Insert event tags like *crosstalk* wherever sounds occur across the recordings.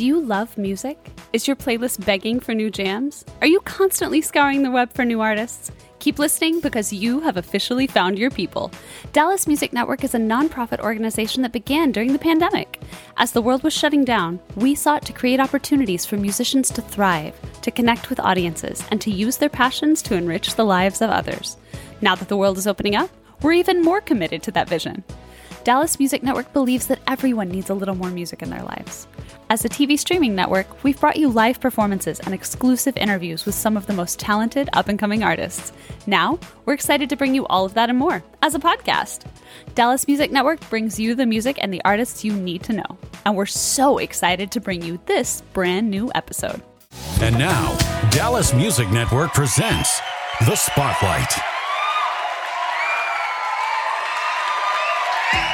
Do you love music? Is your playlist begging for new jams? Are you constantly scouring the web for new artists? Keep listening because you have officially found your people. Dallas Music Network is a nonprofit organization that began during the pandemic. As the world was shutting down, we sought to create opportunities for musicians to thrive, to connect with audiences, and to use their passions to enrich the lives of others. Now that the world is opening up, we're even more committed to that vision. Dallas Music Network believes that everyone needs a little more music in their lives. As a TV streaming network, we've brought you live performances and exclusive interviews with some of the most talented up and coming artists. Now, we're excited to bring you all of that and more as a podcast. Dallas Music Network brings you the music and the artists you need to know. And we're so excited to bring you this brand new episode. And now, Dallas Music Network presents The Spotlight.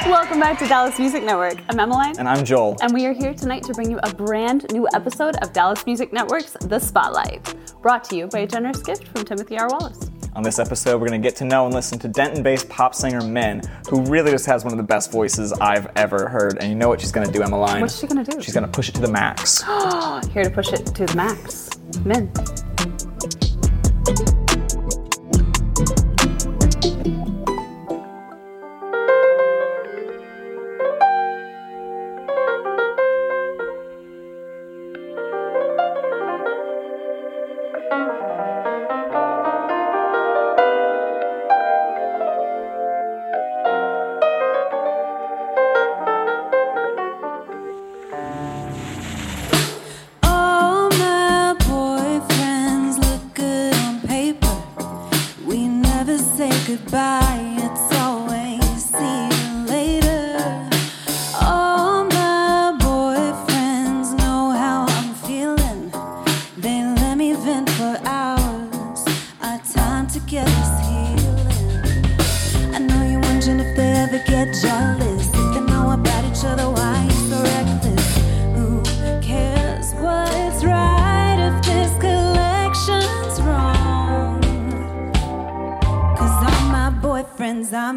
Welcome back to Dallas Music Network. I'm Emmeline. And I'm Joel. And we are here tonight to bring you a brand new episode of Dallas Music Network's The Spotlight, brought to you by a generous gift from Timothy R. Wallace. On this episode, we're going to get to know and listen to Denton based pop singer Min, who really just has one of the best voices I've ever heard. And you know what she's going to do, Emmeline? What's she going to do? She's going to push it to the max. *gasps* here to push it to the max. Min.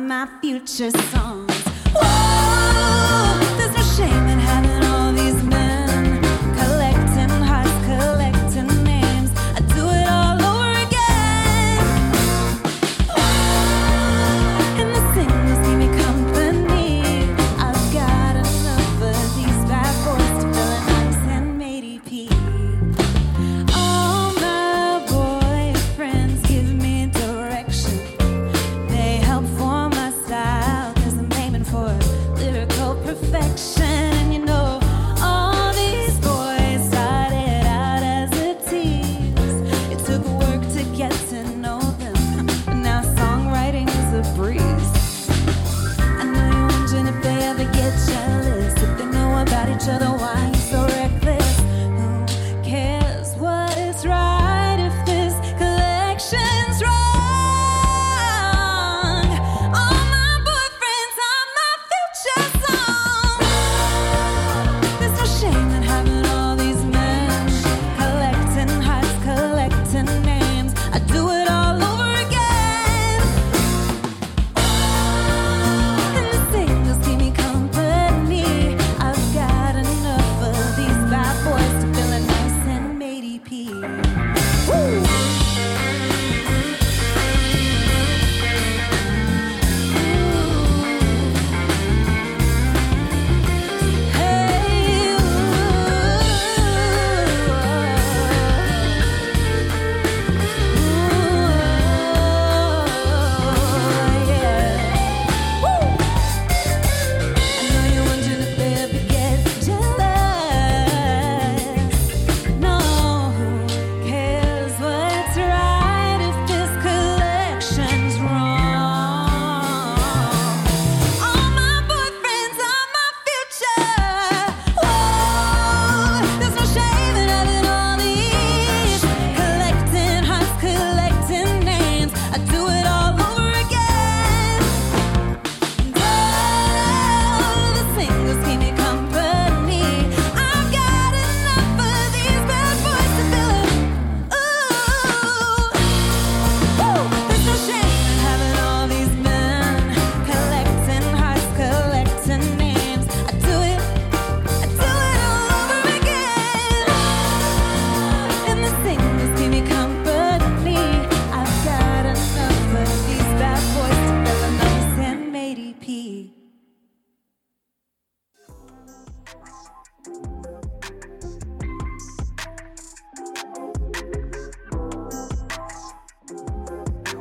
My future songs. Whoa,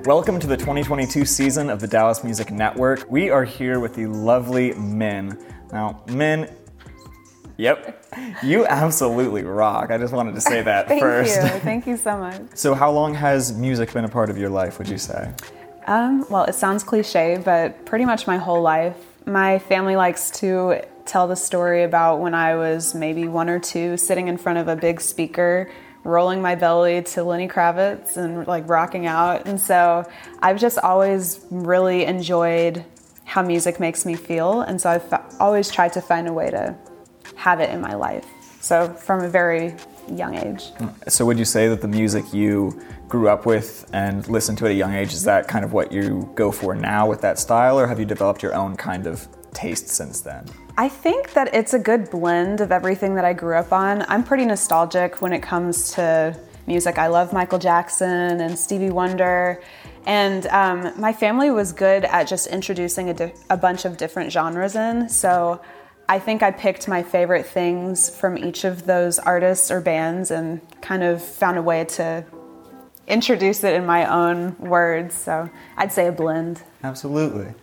Welcome to the 2022 season of the Dallas Music Network. We are here with the lovely Min. Now, Min, yep, you absolutely rock. I just wanted to say that *laughs* Thank first. you. Thank you so much. *laughs* So, how long has music been a part of your life, would you say? Um, well, it sounds cliche, but pretty much my whole life. My family likes to tell the story about when I was maybe one or two, sitting in front of a big speaker, rolling my belly to Lenny Kravitz and like rocking out. And so I've just always really enjoyed how music makes me feel. And so I've always tried to find a way to have it in my life. So from a very young age. Hmm. So, would you say that the music you grew up with and listened to at a young age is that kind of what you go for now with that style, or have you developed your own kind of taste since then? I think that it's a good blend of everything that I grew up on. I'm pretty nostalgic when it comes to music. I love Michael Jackson and Stevie Wonder. And um, my family was good at just introducing a, di- a bunch of different genres in. So I think I picked my favorite things from each of those artists or bands and kind of found a way to introduce it in my own words. So I'd say a blend. Absolutely.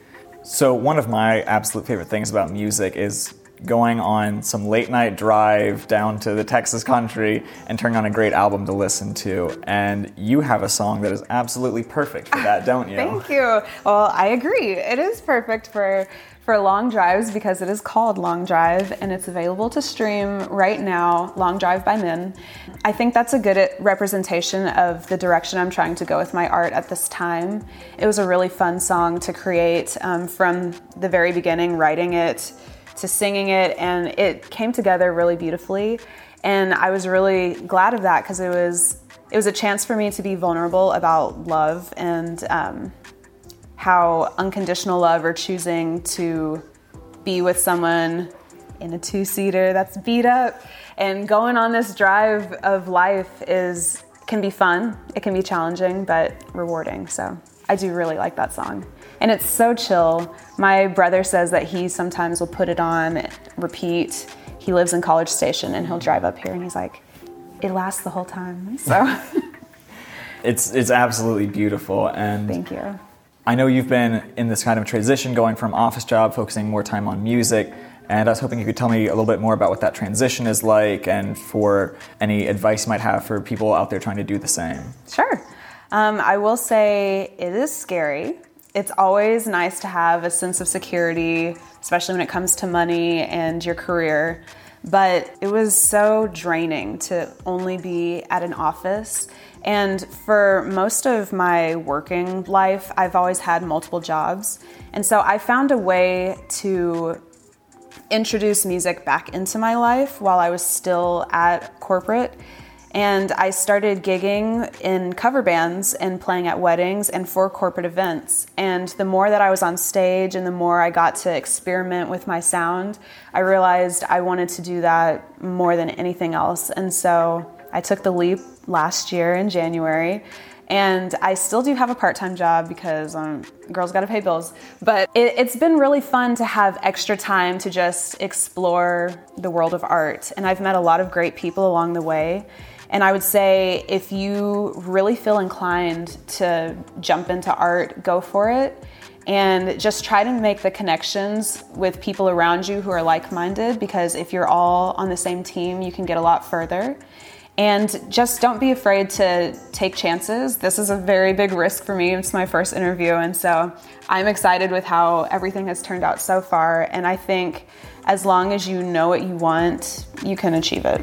So, one of my absolute favorite things about music is going on some late night drive down to the Texas country and turning on a great album to listen to. And you have a song that is absolutely perfect for that, don't you? Thank you. Well, I agree. It is perfect for for long drives because it is called Long Drive and it's available to stream right now, Long Drive by Min. I think that's a good representation of the direction I'm trying to go with my art at this time. It was a really fun song to create um, from the very beginning, writing it to singing it, and it came together really beautifully. And I was really glad of that because it was it was a chance for me to be vulnerable about love and um, how unconditional love or choosing to be with someone in a two seater that's beat up and going on this drive of life is can be fun it can be challenging but rewarding so i do really like that song and it's so chill my brother says that he sometimes will put it on repeat he lives in college station and he'll drive up here and he's like it lasts the whole time *laughs* so *laughs* It's, it's absolutely beautiful. And thank you I know you've been in this kind of transition going from office job, focusing more time on music. And I was hoping you could tell me a little bit more about what that transition is like and for any advice you might have for people out there trying to do the same. Sure. Um, I will say it is scary. It's always nice to have a sense of security, especially when it comes to money and your career. But it was so draining to only be at an office. And for most of my working life, I've always had multiple jobs. And so I found a way to introduce music back into my life while I was still at corporate. And I started gigging in cover bands and playing at weddings and for corporate events. And the more that I was on stage and the more I got to experiment with my sound, I realized I wanted to do that more than anything else. And so I took the leap last year in January. And I still do have a part time job because um, girls gotta pay bills. But it, it's been really fun to have extra time to just explore the world of art. And I've met a lot of great people along the way. And I would say if you really feel inclined to jump into art, go for it. And just try to make the connections with people around you who are like minded because if you're all on the same team, you can get a lot further. And just don't be afraid to take chances. This is a very big risk for me. It's my first interview. And so I'm excited with how everything has turned out so far. And I think as long as you know what you want, you can achieve it.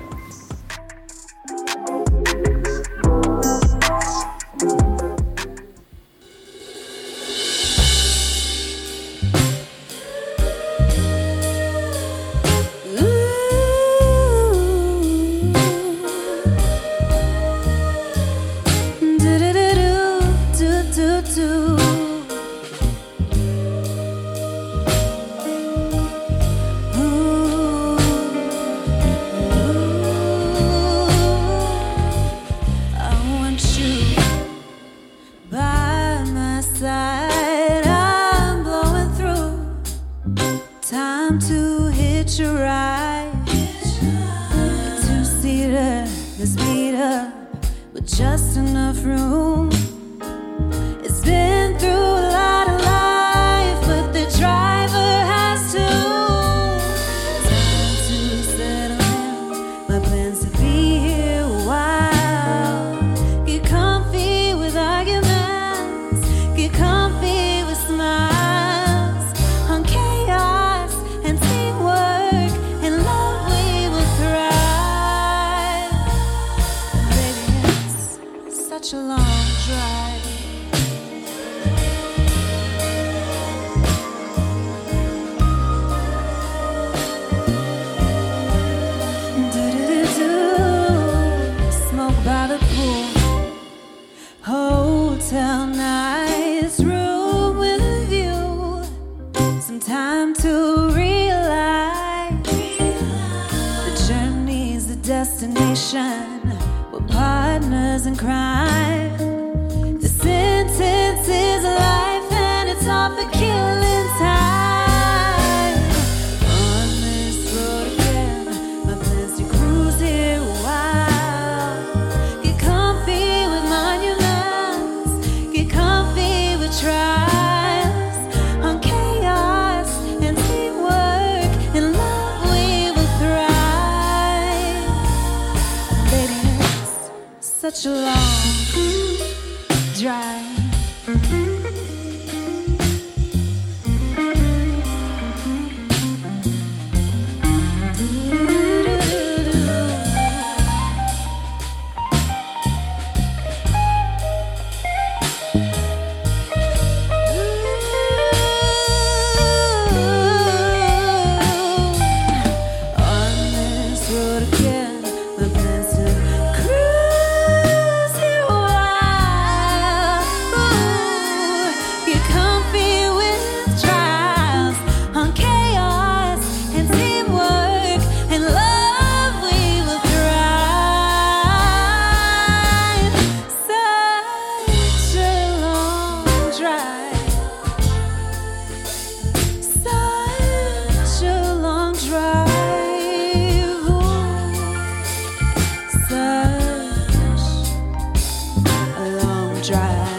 Long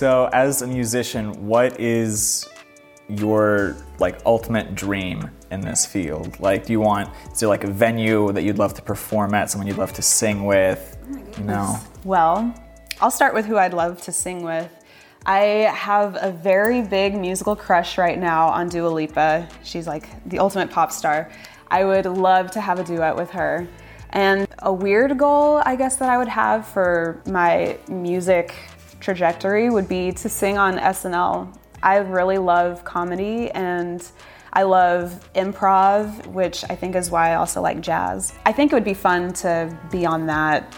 So, as a musician, what is your like ultimate dream in this field? Like, do you want is there like a venue that you'd love to perform at, someone you'd love to sing with? Oh you know, Well, I'll start with who I'd love to sing with. I have a very big musical crush right now on Dua Lipa. She's like the ultimate pop star. I would love to have a duet with her. And a weird goal, I guess, that I would have for my music trajectory would be to sing on SNL. I really love comedy and I love improv, which I think is why I also like jazz. I think it would be fun to be on that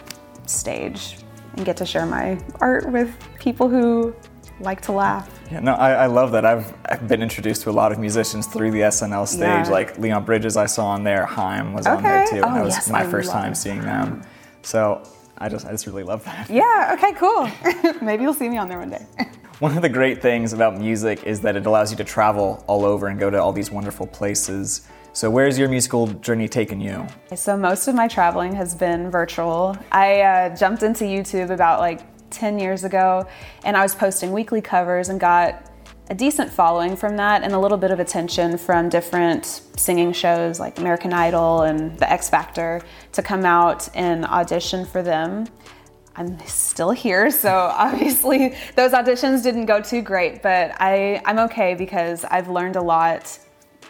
stage and get to share my art with people who like to laugh. yeah, no, I, I love that. I've, I've been introduced to a lot of musicians through the SNL stage. Yeah. Like Leon Bridges, I saw on there. Haim was on there too. Oh, that was yes, my I first time seeing them. So, I just, I just really love that. *laughs* Yeah, okay, cool. *laughs* Maybe you'll see me on there one day. *laughs* One of the great things about music is that it allows you to travel all over and go to all these wonderful places. So, where's your musical journey taken you? So most of my traveling has been virtual. I uh, jumped into YouTube about like 10 years ago and I was posting weekly covers and got a decent following from that and a little bit of attention from different singing shows like American Idol and The X Factor to come out and audition for them. I'm still here, so *laughs* obviously those auditions didn't go too great, but I, I'm okay because I've learned a lot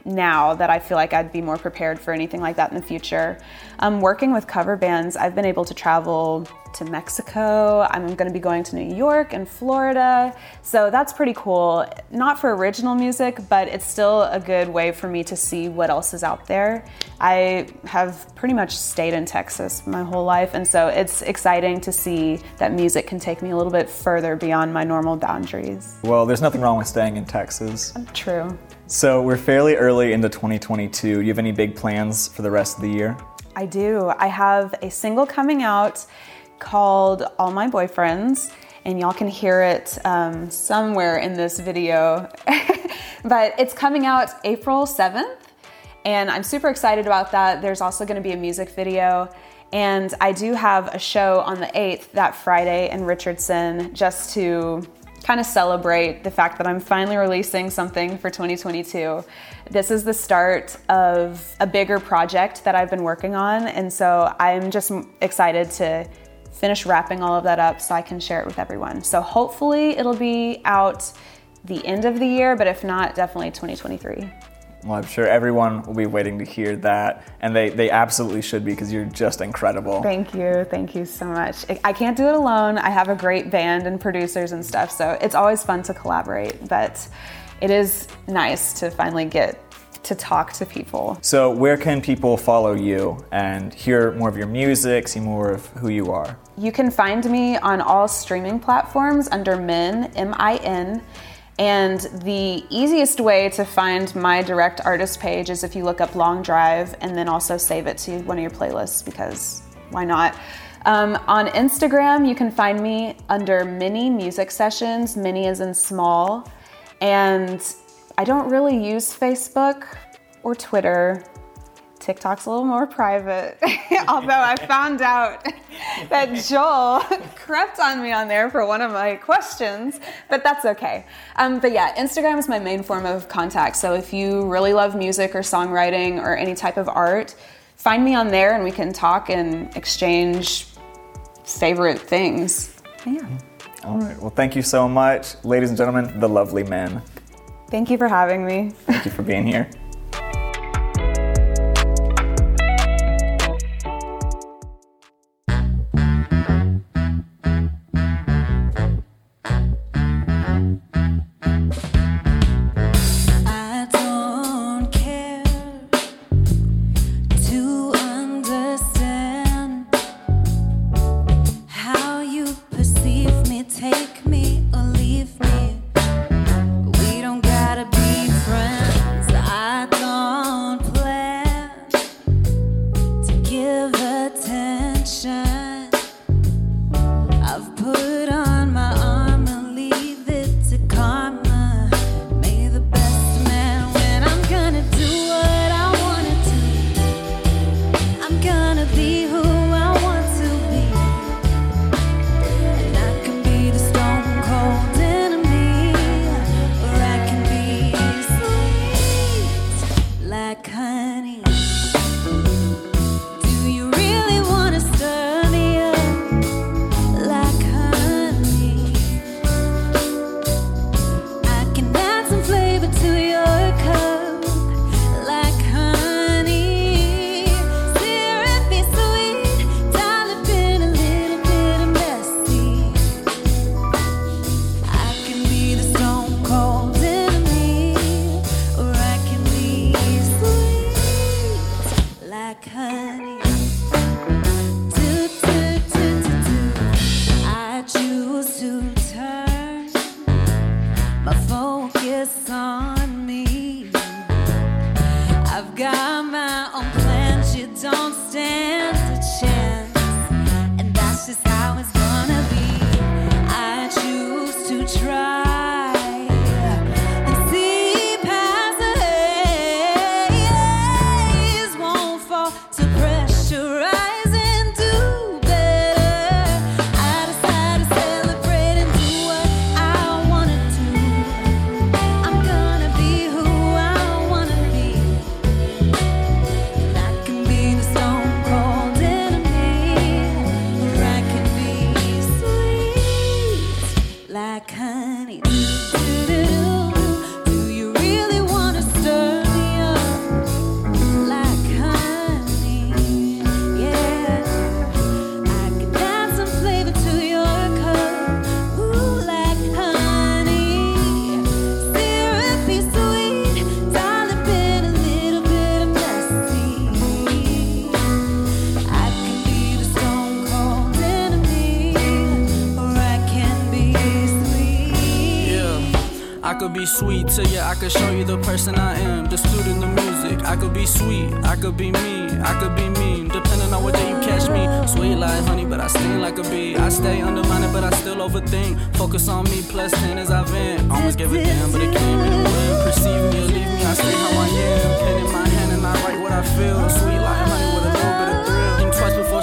now that I feel like I'd be more prepared for anything like that in the future. Um, working with cover bands, I've been able to travel to Mexico. I'm going to be going to New York and Florida. So that's pretty cool. Not for original music, but it's still a good way for me to see what else is out there. I have pretty much stayed in Texas my whole life, and so it's exciting to see that music can take me a little bit further beyond my normal boundaries. Well, there's nothing wrong with staying in Texas. True. So, we're fairly early into 2022. Do you have any big plans for the rest of the year? I do. I have a single coming out called All My Boyfriends, and y'all can hear it um, somewhere in this video. *laughs* but it's coming out April 7th, and I'm super excited about that. There's also to be a music video. And I do have a show on the 8th that Friday in Richardson just to kind of celebrate the fact that I'm finally releasing something for 2022. This is the start of a bigger project that I've been working on, and so I'm just excited to finish wrapping all of that up so I can share it with everyone. So hopefully it'll be out the end of the year, but if not, definitely 2023. Well, I'm sure everyone will be waiting to hear that, and they, they absolutely should be because you're just incredible. Thank you. Thank you so much. I- can't do it alone. I have a great band and producers and stuff, so it's always fun to collaborate, but it is nice to finally get to talk to people. So, where can people follow you and hear more of your music, see more of who you are? You can find me on all streaming platforms under Min, M I N. And the easiest way to find my direct artist page is if you look up Long Drive and then also save it to one of your playlists because why not? Um, on Instagram, you can find me under Mini Music Sessions. Mini is in small. And I don't really use Facebook or Twitter. TikTok's a little more private. *laughs* Although I found out *laughs* that *laughs* Joel crept on me on there for one of my questions, but that's okay. Um, but yeah, Instagram is my main form of contact. So if you really love music or songwriting or any type of art, find me on there and we can talk and exchange favorite things. Yeah. All right. Well, thank you so much, ladies and gentlemen, the lovely Min. Thank you for having me. Thank you for being here. Could show you the person I am. The student of music. I could be sweet. I could be mean. I could be mean. Depending on what day you catch me. Sweet like honey, but I sting like a bee. I stay undermined, but I still overthink. Focus on me, plus 10 as I vent. Almost give a damn, but it came in the wind. Perceive me or leave me, I stay how I am. Pen in my hand and I write what I feel. Sweet like honey with a little bit of thrill. Think twice before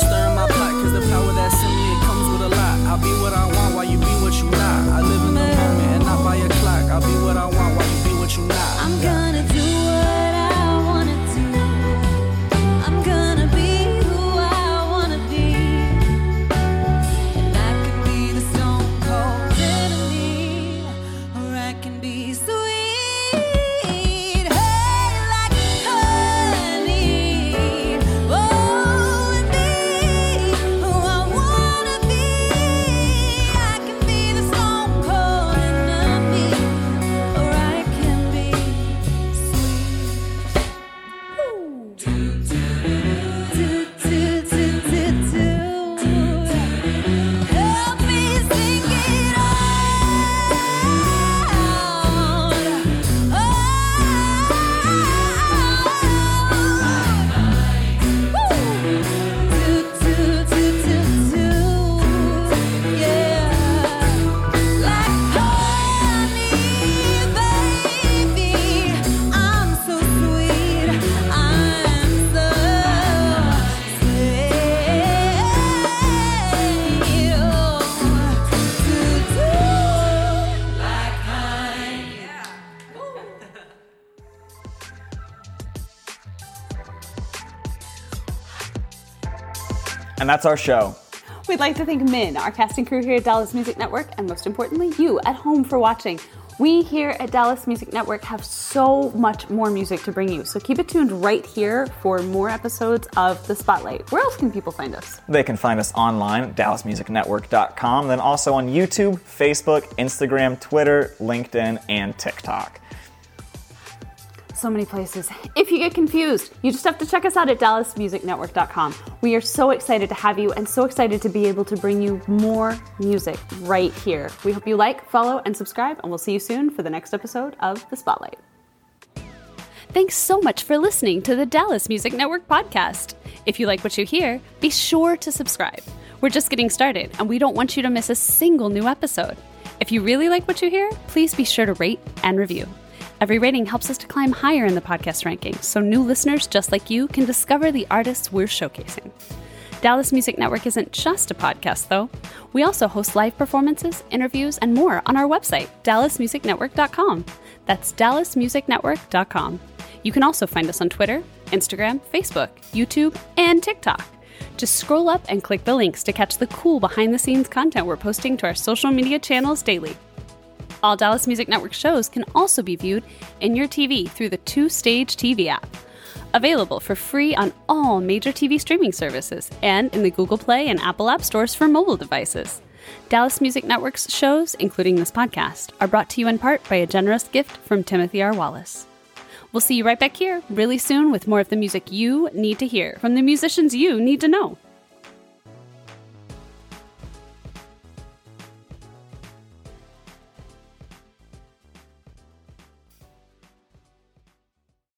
And that's our show. We'd like to thank Min, our casting crew here at Dallas Music Network, and most importantly, you at home for watching. We here at Dallas Music Network have so much more music to bring you, so keep it tuned right here for more episodes of The Spotlight. Where else can people find us? They can find us online at dallasmusicnetwork.com, then also on YouTube, Facebook, Instagram, Twitter, LinkedIn, and TikTok. So many places. If you get confused, you just have to check us out at dallasmusicnetwork.com. We are so excited to have you and so excited to be able to bring you more music right here. We hope you like, follow, and subscribe, and we'll see you soon for the next episode of The Spotlight. Thanks so much for listening to the Dallas Music Network podcast. If you like what you hear, be sure to subscribe. We're just getting started, and we don't want you to miss a single new episode. If you really like what you hear, please be sure to rate and review. Every rating helps us to climb higher in the podcast rankings so new listeners just like you can discover the artists we're showcasing. Dallas Music Network isn't just a podcast, though. We also host live performances, interviews, and more on our website, dallasmusicnetwork.com. That's dallasmusicnetwork.com. You can also find us on Twitter, Instagram, Facebook, YouTube, and TikTok. Just scroll up and click the links to catch the cool behind the scenes content we're posting to our social media channels daily. All Dallas Music Network shows can also be viewed in your TV through the Two Stage TV app. Available for free on all major TV streaming services and in the Google Play and Apple App stores for mobile devices. Dallas Music Network's shows, including this podcast, are brought to you in part by a generous gift from Timothy R. Wallace. We'll see you right back here really soon with more of the music you need to hear from the musicians you need to know.